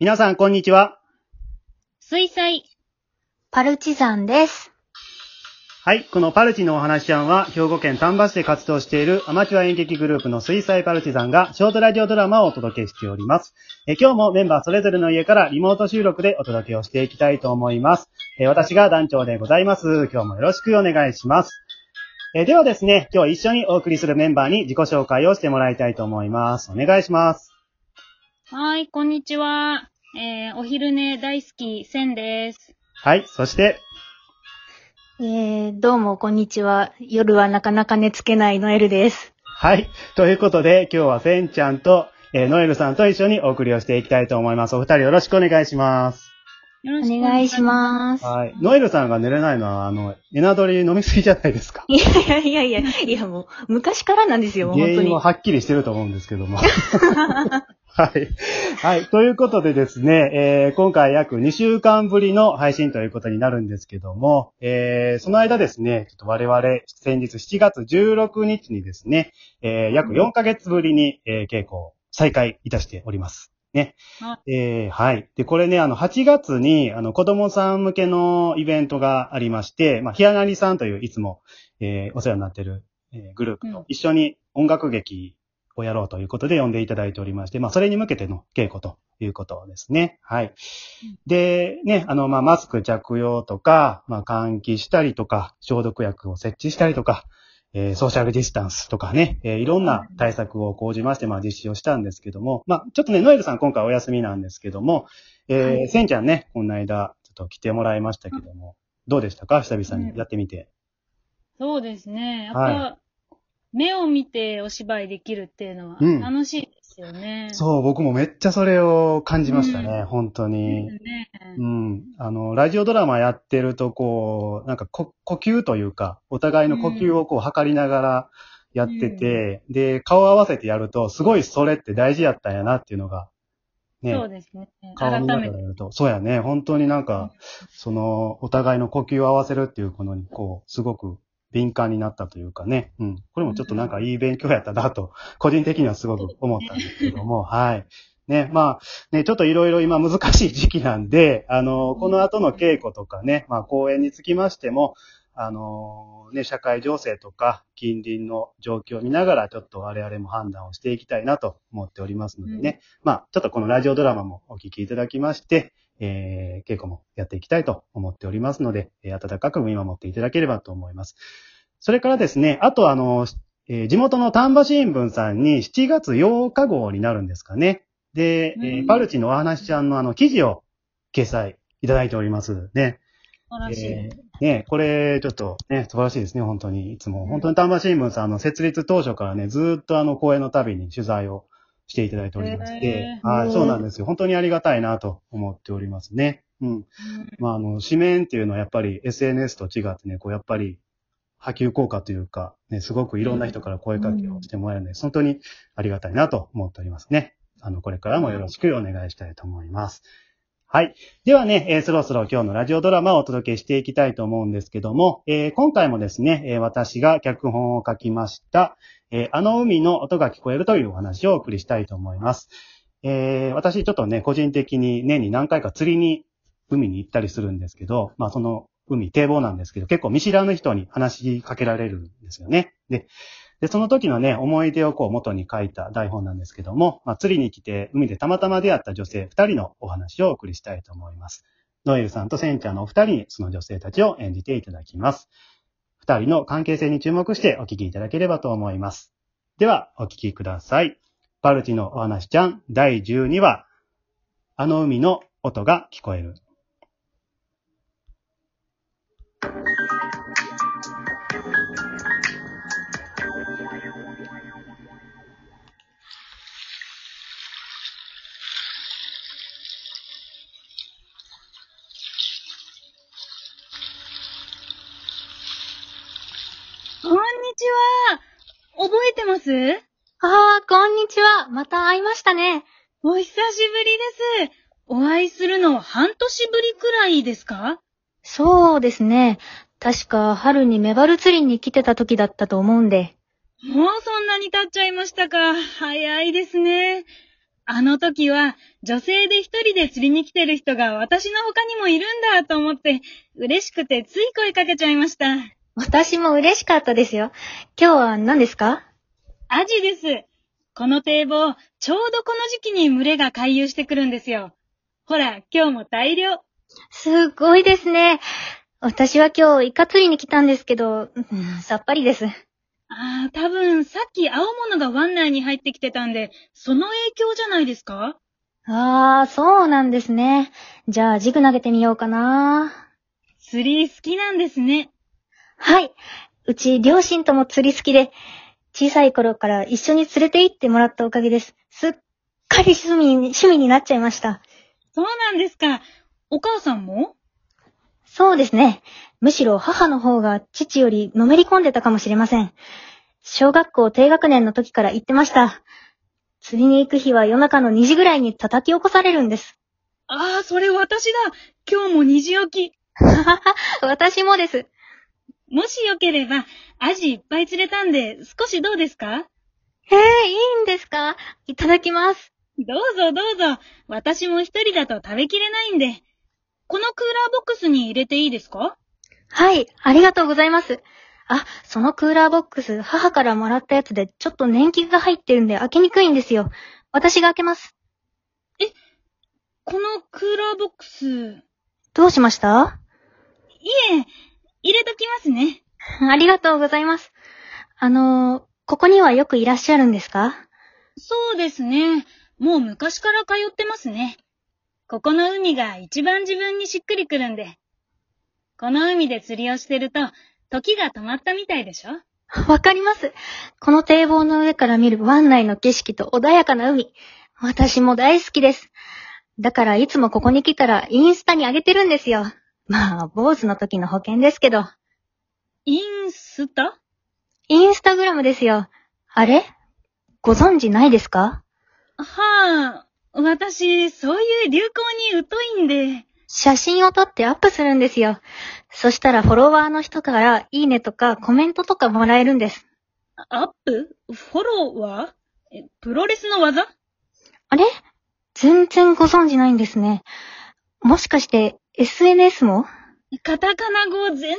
皆さん、こんにちは。水彩。パルチザンです。はい。このパルチのお話ちゃんは、兵庫県丹波市で活動しているアマチュア演劇グループの水彩パルチザンが、ショートラジオドラマをお届けしております。え今日もメンバーそれぞれの家からリモート収録でお届けをしていきたいと思います。え私が団長でございます。今日もよろしくお願いします。えではですね、今日一緒にお送りするメンバーに自己紹介をしてもらいたいと思います。お願いします。はい、こんにちは。えー、お昼寝大好き、せんです。はい。そして、えー、どうもこんにちは。夜はなかなか寝つけないノエルです。はい。ということで、今日はせんちゃんと、えーノエルさんと一緒にお送りをしていきたいと思います。お二人よろしくお願いします。よろお願いしす。ます。はい。ノエルさんが寝れないのは、あの、エナドリ飲みすぎじゃないですか。いやいやいやいや、いやもう、昔からなんですよ、本当に原因は。はっきりしてると思うんですけども。はい。はい。ということでですね、えー今回約2週間ぶりの配信ということになるんですけども、えーその間ですね、ちょっと我々、先日7月16日にですね、えー約4ヶ月ぶりに、えー稽古を再開いたしております。ね。はえーはい。で、これね、あの、8月に、あの、子供さん向けのイベントがありまして、まあ、ひやなりさんといういつも、えーお世話になってる、えーグループうんと一緒に音楽劇をやろうということで呼んでいただいておりまして、まあ、それに向けての稽古ということですね。はい。で、ね、あの、まあ、マスク着用とか、まあ、換気したりとか、消毒薬を設置したりとか、えーソーシャルディスタンスとかね、えーいろんな対策を講じまして、まあ、実施をしたんですけども、まあ、ちょっとね、ノエルさん今回お休みなんですけども、えーはいせんちゃんね、この間、ちょっと来てもらいましたけども、どうでしたか？久々にやってみて。そうですね。やっぱ、は目を見てお芝居できるっていうのはうん楽しいですよね。そう、僕もめっちゃそれを感じましたね、う本当うに。んね。うん。あの、ラジオドラマやってると、こう、なんかこ呼吸というか、お互いの呼吸をこう測りながらやってて、で、顔合わせてやると、すごいそれって大事やったんやなっていうのが、ね、そうですね。顔見なが改めて。らやると、そうやね、本当になんか、その、お互いの呼吸を合わせるっていうことに、こう、すごく敏感になったというかね、うん。これもちょっとなんかいい勉強やったなと、個人的にはすごく思ったんですけども、はい。ね、まあ、ね、ちょっといろいろ今難しい時期なんで、あの、この後の稽古とかね、まあ、公演につきましても、あの、ね、社会情勢とか、近隣の状況を見ながら、ちょっと我々も判断をしていきたいなと思っておりますのでね、まあ、ちょっとこのラジオドラマもお聞きいただきまして、えー、稽古もやっていきたいと思っておりますので、えー温かく見守っていただければと思います。それからですね、あとあの、えー地元の丹波新聞さんに7月8日号になるんですかね。で、えーうんパルチのお話ちゃんのあの記事を掲載いただいておりますね。素晴らしい。えーね、これ、ちょっとね、素晴らしいですね、本当に。いつも、本当に丹波新聞さん、あの、設立当初からね、ずーっとあの、公演のたびに取材をしていただいておりましてはい、うんそうなんですよ。本当にありがたいなと思っておりますね。うん。うんまあ、あの、紙面っていうのはやっぱり SNS と違ってね、こう、やっぱり、波及効果というか、ね、すごくいろんな人から声かけをしてもらえるので、本当にありがたいなと思っておりますね。あの、これからもよろしくお願いしたいと思います。はい。ではね、えーそろそろ今日のラジオドラマをお届けしていきたいと思うんですけども、えー今回もですね、えー私が脚本を書きました、えあの海の音が聞こえるというお話をお送りしたいと思います。えー私ちょっとね、個人的に年に何回か釣りに海に行ったりするんですけど、まあその海堤防なんですけど、結構見知らぬ人に話しかけられるんですよね。で、で、その時のね、思い出をこう元に書いた台本なんですけども、まあ釣りに来て海でたまたま出会った女性二人のお話をお送りしたいと思います。ノエルさんとセンちゃんのお二人にその女性たちを演じていただきます。二人の関係性に注目してお聞きいただければと思います。では、お聞きください。パルチのお話ちゃん第12話、あの海の音が聞こえる。えてます？あー、こんにちは。また会いましたね。お久しぶりです。お会いするの半年ぶりくらいですか？そうですね。確か春にメバル釣りに来てた時だったと思うんで。もうそんなに経っちゃいましたか？早いですね。あの時は、女性で一人で釣りに来てる人が私の他にもいるんだと思って、嬉しくてつい声かけちゃいました。私も嬉しかったですよ。今日は何ですか？アジです。この堤防、ちょうどこの時期に群れが回遊してくるんですよ。ほら、今日も大量。すごいですね。私は今日イカ釣りに来たんですけど、うんさっぱりです。ああ、多分、さっき青物が湾内に入ってきてたんで、その影響じゃないですか？あー、そうなんですね。じゃあ、ジグ投げてみようかな。釣り好きなんですね。はい。うち、両親とも釣り好きで、小さい頃から一緒に連れて行ってもらったおかげです。すっかり趣味に、趣味になっちゃいました。そうなんですか。お母さんも？そうですね。むしろ母の方が父よりのめり込んでたかもしれません。小学校低学年の時から言ってました。釣りに行く日は夜中の2時ぐらいに叩き起こされるんです。ああ、それ私だ。今日も虹起き。私もです。もしよければ、アジいっぱい釣れたんで、少しどうですか？ええいいんですか？いただきます。どうぞどうぞ。私も一人だと食べきれないんで。このクーラーボックスに入れていいですか？はい、ありがとうございます。あ、そのクーラーボックス、母からもらったやつで、ちょっと年季が入ってるんで開けにくいんですよ。私が開けます。このクーラーボックス、いどうしました？え、入れときますね。ありがとうございます。あのー、ここにはよくいらっしゃるんですか？そうですね。もう昔から通ってますね。ここの海が一番自分にしっくりくるんで。この海で釣りをしてると、時が止まったみたいでしょ？わかります。この堤防の上から見る湾内の景色と穏やかな海。私も大好きです。だからいつもここに来たらインスタに上げてるんですよ。まあ、坊主の時の保険ですけど。インスタ？インスタグラムですよ。あれ？ご存知ないですか？はあ、私、そういう流行に疎いんで。写真を撮ってアップするんですよ。そしたらフォロワーの人からいいねとかコメントとかもらえるんです。アップ？フォロワー？えプロレスの技？あれ？全然ご存知ないんですね。もしかして SNS も？カタカナ語全然ダメ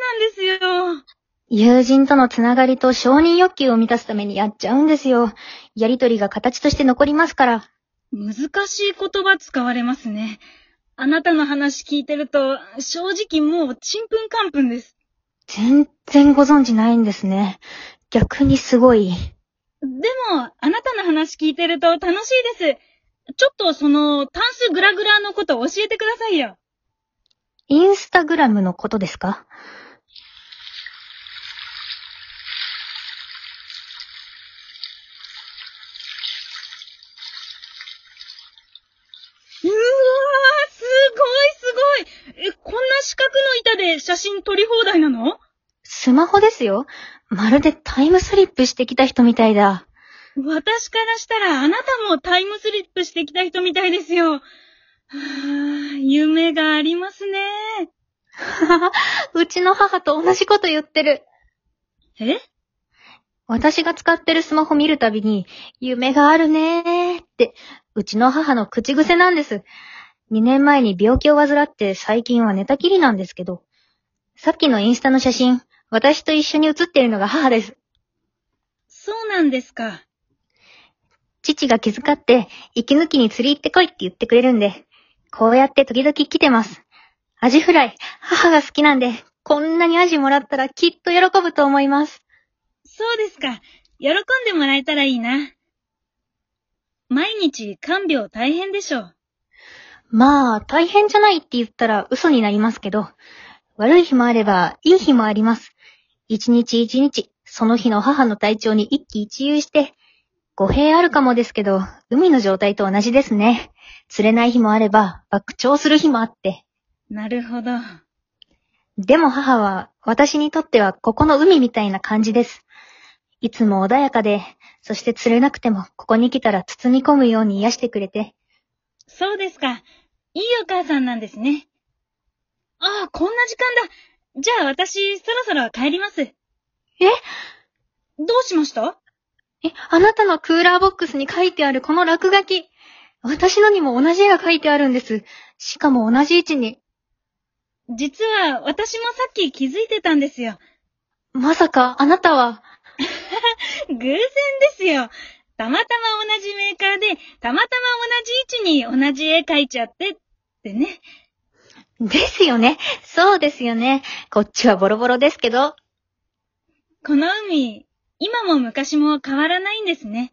なんですよ。友人とのつながりと承認欲求を満たすためにやっちゃうんですよ。やりとりが形として残りますから。難しい言葉使われますね。あなたの話聞いてると、正直もうちんぷんかんぷんです。全然ご存知ないんですね。逆にすごい。でも、あなたの話聞いてると楽しいです。ちょっとその、タンスグラグラのこと教えてくださいよ。インスタグラムのことですか？うわー、すごいすごい。え、こんな四角の板で写真撮り放題なの？スマホですよ。まるでタイムスリップしてきた人みたいだ。私からしたらあなたもタイムスリップしてきた人みたいですよ。はあ、夢がありますね。うちの母と同じこと言ってる。え？私が使ってるスマホ見るたびに、夢があるねーって、うちの母の口癖なんです。2年前に病気を患って最近は寝たきりなんですけど、さっきのインスタの写真、私と一緒に写っているのが母です。そうなんですか。父が気遣って、息抜きに釣り行ってこいって言ってくれるんで、こうやって時々来てます。アジフライ、母が好きなんで、こんなにアジもらったらきっと喜ぶと思います。そうですか。喜んでもらえたらいいな。毎日看病大変でしょう。まあ、大変じゃないって言ったら嘘になりますけど、悪い日もあれば、いい日もあります。一日一日、その日の母の体調に一喜一憂して、語弊あるかもですけど、海の状態と同じですね。釣れない日もあれば、爆釣する日もあって。なるほど。でも母は、私にとってはここの海みたいな感じです。いつも穏やかで、そして釣れなくても、ここに来たら包み込むように癒してくれて、そうですか。いいお母さんなんですね。ああ、こんな時間だ。じゃあ私、そろそろ帰ります。え？どうしました？え、あなたのクーラーボックスに書いてあるこの落書き。私のにも同じ絵が書いてあるんです。しかも同じ位置に。実は私もさっき気づいてたんですよ。まさか、あなたは、偶然ですよ。たまたま同じメーカーで、たまたま同じ位置に同じ絵描いちゃってってね。ですよね。そうですよね。こっちはボロボロですけど。この海、今も昔も変わらないんですね。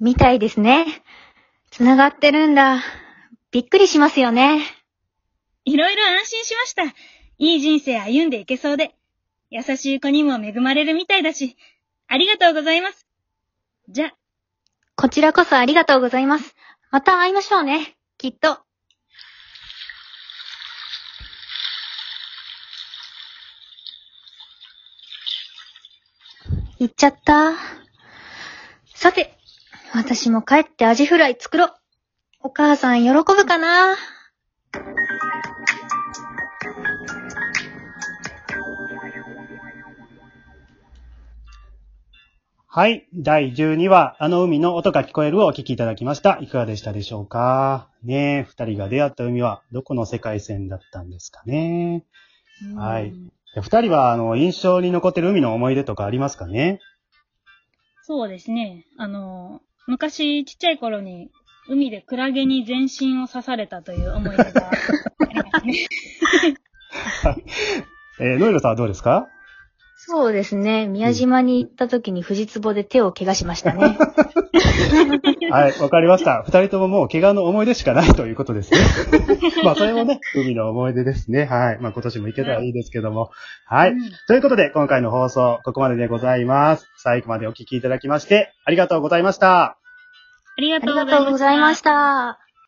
みたいですね。繋がってるんだ。びっくりしますよね。いろいろ安心しました。いい人生歩んでいけそうで。優しい子にも恵まれるみたいだし。ありがとうございます。じゃ、こちらこそありがとうございます。また会いましょうね。きっと。行っちゃった。さて、私も帰ってアジフライ作ろう。お母さん喜ぶかな？はい。第12話、あの海の音が聞こえるをお聞きいただきました。いかがでしたでしょうか？ねえ、二人が出会った海はどこの世界線だったんですかね？はいうんで二人は、あの、印象に残ってる海の思い出とかありますかね？そうですね。あの、昔ちっちゃい頃に海でクラゲに全身を刺されたという思い出がありますね。えーノイロさんはどうですか？そうですね。宮島に行った時に藤壺で手を怪我しましたね。はい、わかりました。二人とももう怪我の思い出しかないということですね。まあ、それもね、海の思い出ですね。はい。まあ、今年も行けたらいいですけども。はい。うんということで、今回の放送、ここまででございます。最後までお聞きいただきまして、ありがとうございました。ありがありとうございました。がとうございました。